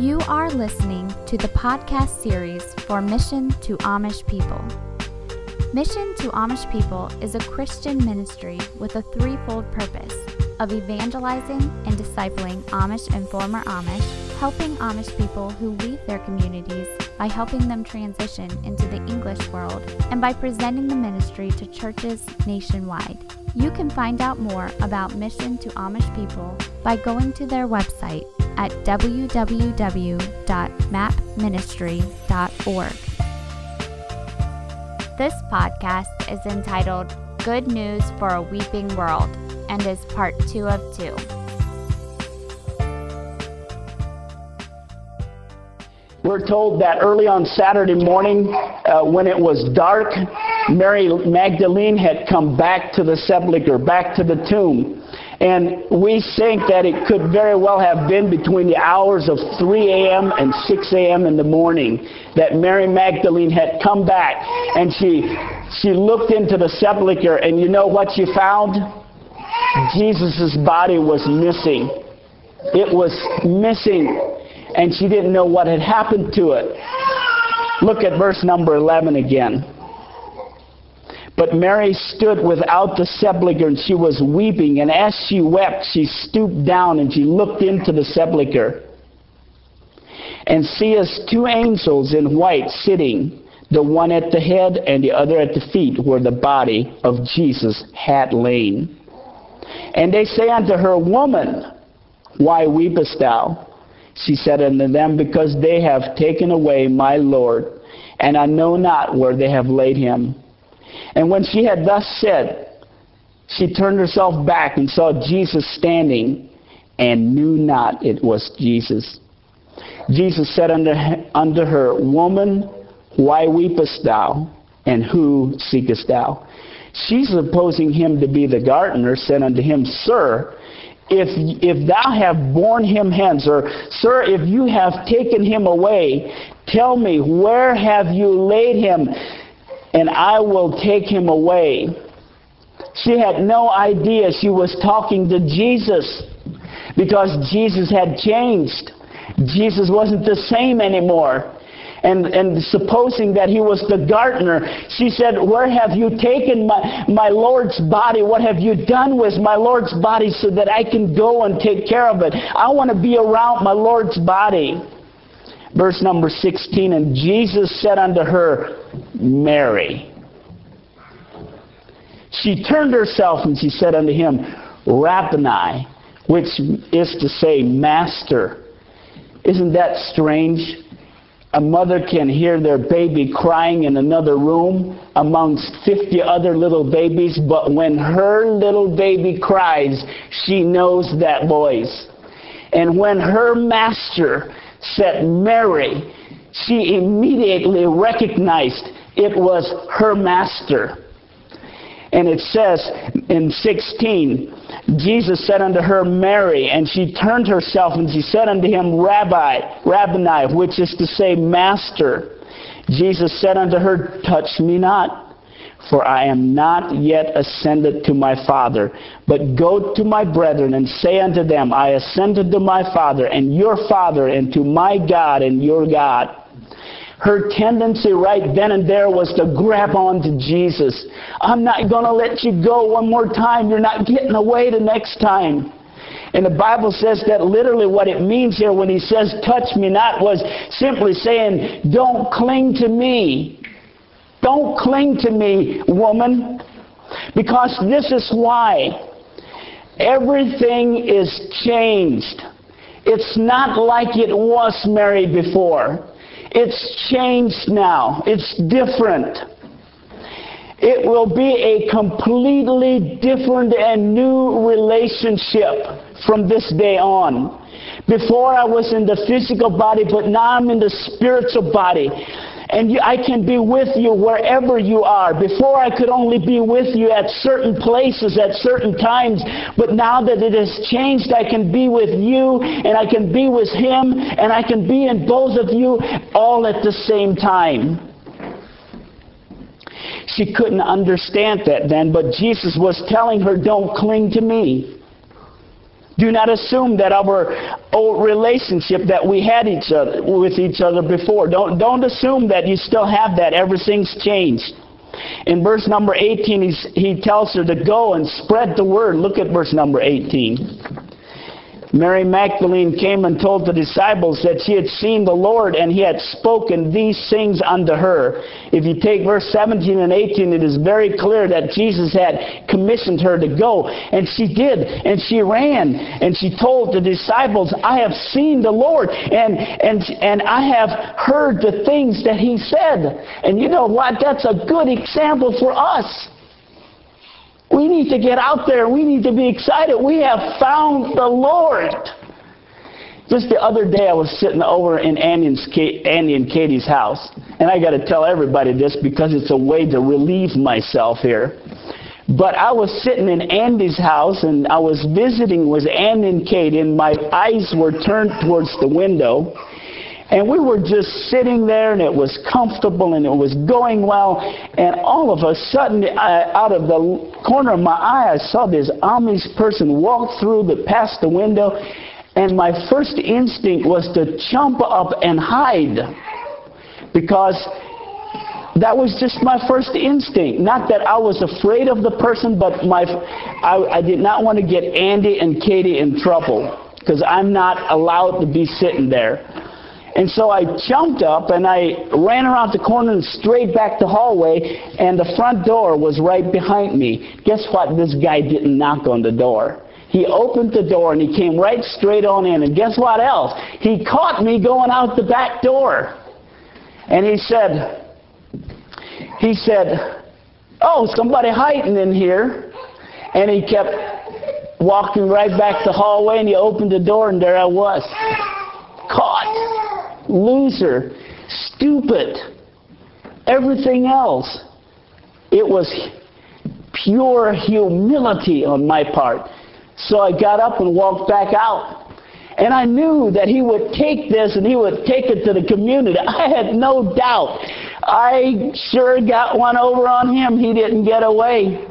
You are listening to the podcast series for Mission to Amish People. Mission to Amish People is a Christian ministry with a threefold purpose of evangelizing and discipling Amish and former Amish, helping Amish people who leave their communities by helping them transition into the English world, and by presenting the ministry to churches nationwide. You can find out more about Mission to Amish People by going to their website at www.mapministry.org. This podcast is entitled Good News for a Weeping World and is part two of two. We're told that early on Saturday morning, uh, when it was dark, Mary Magdalene had come back to the sepulchre, back to the tomb. And we think that it could very well have been between the hours of 3 a.m. and 6 a.m. in the morning that Mary Magdalene had come back and she, she looked into the sepulchre and you know what she found? Jesus' body was missing. It was missing and she didn't know what had happened to it. Look at verse number 11 again. But Mary stood without the sepulchre and she was weeping. And as she wept, she stooped down and she looked into the sepulchre. And seest two angels in white sitting, the one at the head and the other at the feet, where the body of Jesus had lain. And they say unto her, Woman, why weepest thou? She said unto them, Because they have taken away my Lord, and I know not where they have laid him. And when she had thus said, she turned herself back and saw Jesus standing, and knew not it was Jesus. Jesus said unto, unto her, Woman, why weepest thou? And who seekest thou? She, supposing him to be the gardener, said unto him, Sir, if, if thou have borne him hence, or Sir, if you have taken him away, tell me, where have you laid him? And I will take him away. She had no idea she was talking to Jesus because Jesus had changed. Jesus wasn't the same anymore. And, and supposing that he was the gardener, she said, Where have you taken my, my Lord's body? What have you done with my Lord's body so that I can go and take care of it? I want to be around my Lord's body. Verse number 16, and Jesus said unto her, Mary. She turned herself and she said unto him, Rabboni, which is to say, Master. Isn't that strange? A mother can hear their baby crying in another room amongst 50 other little babies, but when her little baby cries, she knows that voice. And when her master said Mary, she immediately recognized it was her master. And it says in 16, Jesus said unto her, Mary, and she turned herself and she said unto him, Rabbi, Rabboni, which is to say, Master. Jesus said unto her, Touch me not for I am not yet ascended to my Father. But go to my brethren and say unto them, I ascended to my Father and your Father, and to my God and your God. Her tendency right then and there was to grab on to Jesus. I'm not going to let you go one more time. You're not getting away the next time. And the Bible says that literally what it means here when he says, touch me not, was simply saying, don't cling to me. Don't cling to me, woman, because this is why. Everything is changed. It's not like it was, Mary, before. It's changed now. It's different. It will be a completely different and new relationship from this day on. Before I was in the physical body, but now I'm in the spiritual body and you, I can be with you wherever you are. Before I could only be with you at certain places at certain times, but now that it has changed, I can be with you and I can be with him and I can be in both of you all at the same time. She couldn't understand that then, but Jesus was telling her, Don't cling to me. Do not assume that our old relationship that we had each other with each other before. Don't don't assume that you still have that. Everything's changed. In verse number 18, he tells her to go and spread the word. Look at verse number 18. Mary Magdalene came and told the disciples that she had seen the Lord and he had spoken these things unto her. If you take verse 17 and 18, it is very clear that Jesus had commissioned her to go. And she did. And she ran. And she told the disciples, I have seen the Lord and, and, and I have heard the things that he said. And you know what? That's a good example for us. We need to get out there. We need to be excited. We have found the Lord. Just the other day, I was sitting over in Andy and, Andy and Katie's house. And I got to tell everybody this because it's a way to relieve myself here. But I was sitting in Andy's house and I was visiting with Andy and Katie, and my eyes were turned towards the window. And we were just sitting there, and it was comfortable, and it was going well. And all of a sudden, I, out of the corner of my eye, I saw this Amish person walk through the past the window, and my first instinct was to jump up and hide, because that was just my first instinct. Not that I was afraid of the person, but my I, I did not want to get Andy and Katie in trouble because I'm not allowed to be sitting there. And so I jumped up and I ran around the corner and straight back the hallway, and the front door was right behind me. Guess what? This guy didn't knock on the door. He opened the door and he came right straight on in. And guess what else? He caught me going out the back door. And he said, he said, oh, somebody hiding in here. And he kept walking right back the hallway and he opened the door and there I was. Caught loser, stupid, everything else. It was pure humility on my part. So I got up and walked back out. And I knew that he would take this and he would take it to the community. I had no doubt. I sure got one over on him. He didn't get away.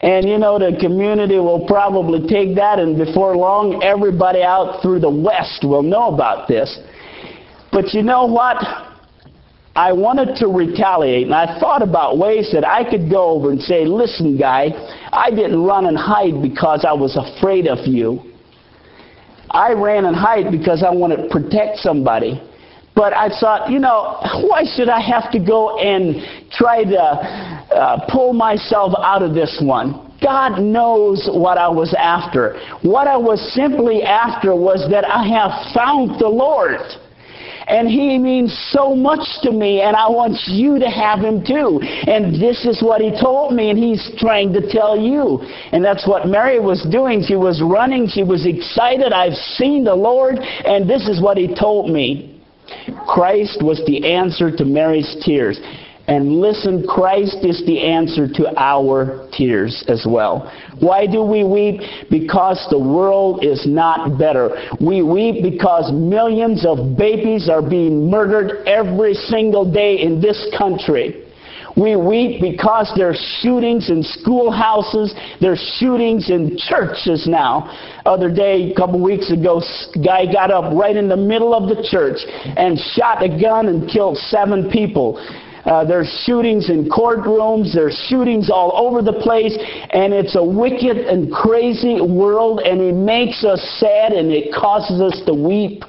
And you know, the community will probably take that, and before long, everybody out through the West will know about this. But you know what? I wanted to retaliate, and I thought about ways that I could go over and say, listen, guy, I didn't run and hide because I was afraid of you. I ran and hide because I wanted to protect somebody. But I thought, you know, why should I have to go and try to uh, pull myself out of this one? God knows what I was after. What I was simply after was that I have found the Lord. And he means so much to me, and I want you to have him too. And this is what he told me, and he's trying to tell you. And that's what Mary was doing. She was running, she was excited. I've seen the Lord, and this is what he told me. Christ was the answer to Mary's tears. And listen, Christ is the answer to our tears as well. Why do we weep? Because the world is not better. We weep because millions of babies are being murdered every single day in this country. We weep because there's shootings in schoolhouses, there's shootings in churches now. Other day, a couple weeks ago, guy got up right in the middle of the church and shot a gun and killed seven people. Uh, there's shootings in courtrooms. There's shootings all over the place. And it's a wicked and crazy world. And it makes us sad and it causes us to weep.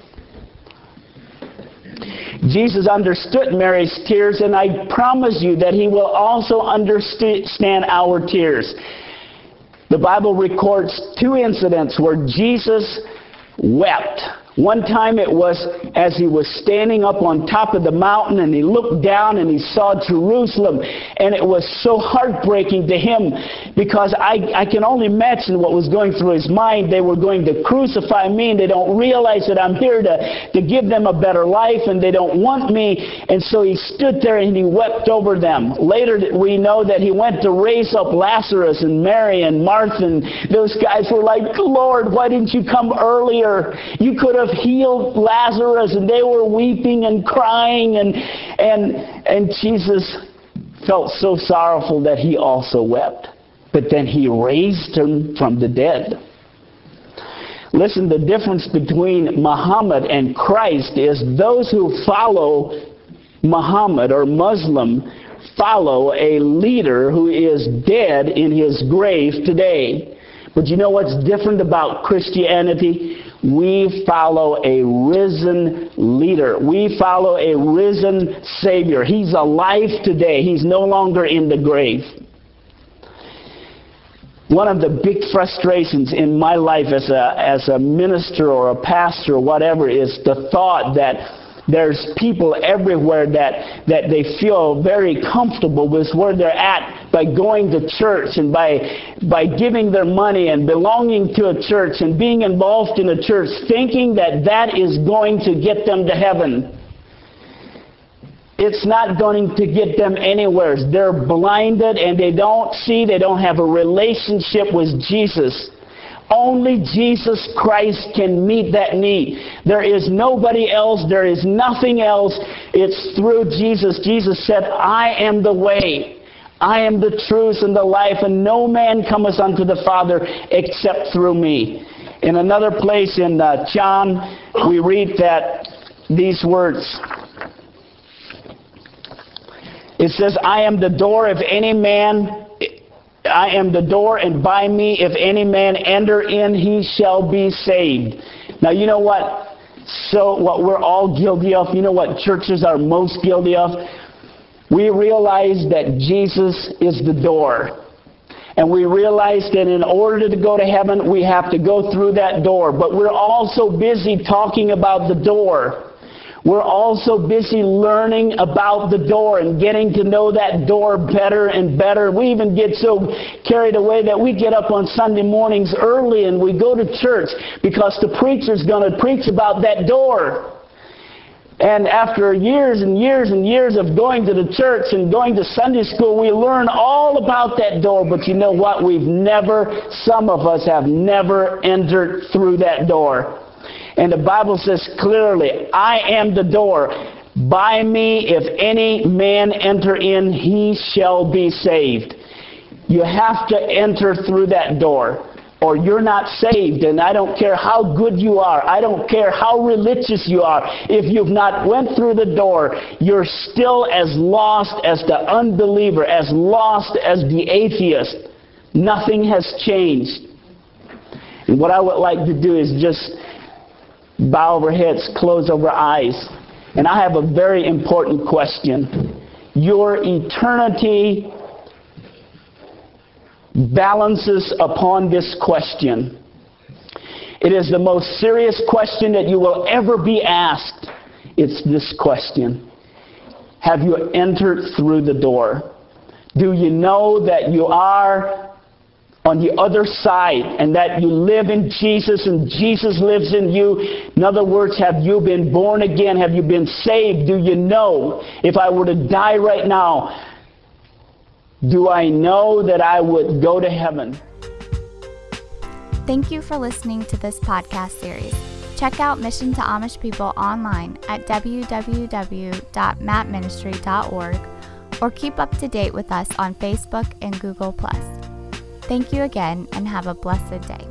Jesus understood Mary's tears, and I promise you that he will also understand our tears. The Bible records two incidents where Jesus wept. One time it was as he was standing up on top of the mountain and he looked down and he saw Jerusalem and it was so heartbreaking to him because I, I can only imagine what was going through his mind. They were going to crucify me and they don't realize that I'm here to, to give them a better life and they don't want me. And so he stood there and he wept over them. Later we know that he went to raise up Lazarus and Mary and Martha and those guys were like, Lord, why didn't you come earlier? You could have healed Lazarus, and they were weeping and crying, and, and, and Jesus felt so sorrowful that he also wept. But then he raised him from the dead. Listen, the difference between Muhammad and Christ is those who follow Muhammad or Muslim follow a leader who is dead in his grave today. But you know what's different about Christianity? We follow a risen leader. We follow a risen Savior. He's alive today. He's no longer in the grave. One of the big frustrations in my life as a, as a minister or a pastor or whatever is the thought that there's people everywhere that, that they feel very comfortable with where they're at by going to church and by, by giving their money and belonging to a church and being involved in a church, thinking that that is going to get them to heaven. It's not going to get them anywhere. They're blinded and they don't see, they don't have a relationship with Jesus. Only Jesus Christ can meet that need. There is nobody else. There is nothing else. It's through Jesus. Jesus said, I am the way. I am the truth and the life, and no man cometh unto the Father except through me. In another place in uh, John, we read that these words. It says, I am the door. If any man I am the door, and by me, if any man enter in, he shall be saved. Now, you know what? So, what we're all guilty of, you know what churches are most guilty of? We realize that Jesus is the door. And we realize that in order to go to heaven, we have to go through that door. But we're also busy talking about the door. We're also busy learning about the door and getting to know that door better and better. We even get so carried away that we get up on Sunday mornings early and we go to church because the preacher's going to preach about that door. And after years and years and years of going to the church and going to Sunday school, we learn all about that door. But you know what? We've never, some of us have never entered through that door. And the Bible says clearly, I am the door. By me, if any man enter in, he shall be saved. You have to enter through that door or you're not saved and i don't care how good you are i don't care how religious you are if you've not went through the door you're still as lost as the unbeliever as lost as the atheist nothing has changed and what i would like to do is just bow over heads, close over eyes. And I have a very important question. Your eternity balances upon this question. It is the most serious question that you will ever be asked. It's this question Have you entered through the door? Do you know that you are on the other side and that you live in Jesus and Jesus lives in you. In other words, have you been born again? Have you been saved? Do you know if I were to die right now, do I know that I would go to heaven? Thank you for listening to this podcast series. Check out Mission to Amish People online at www.mapministry.org or keep up to date with us on Facebook and Google+. Thank you again and have a blessed day.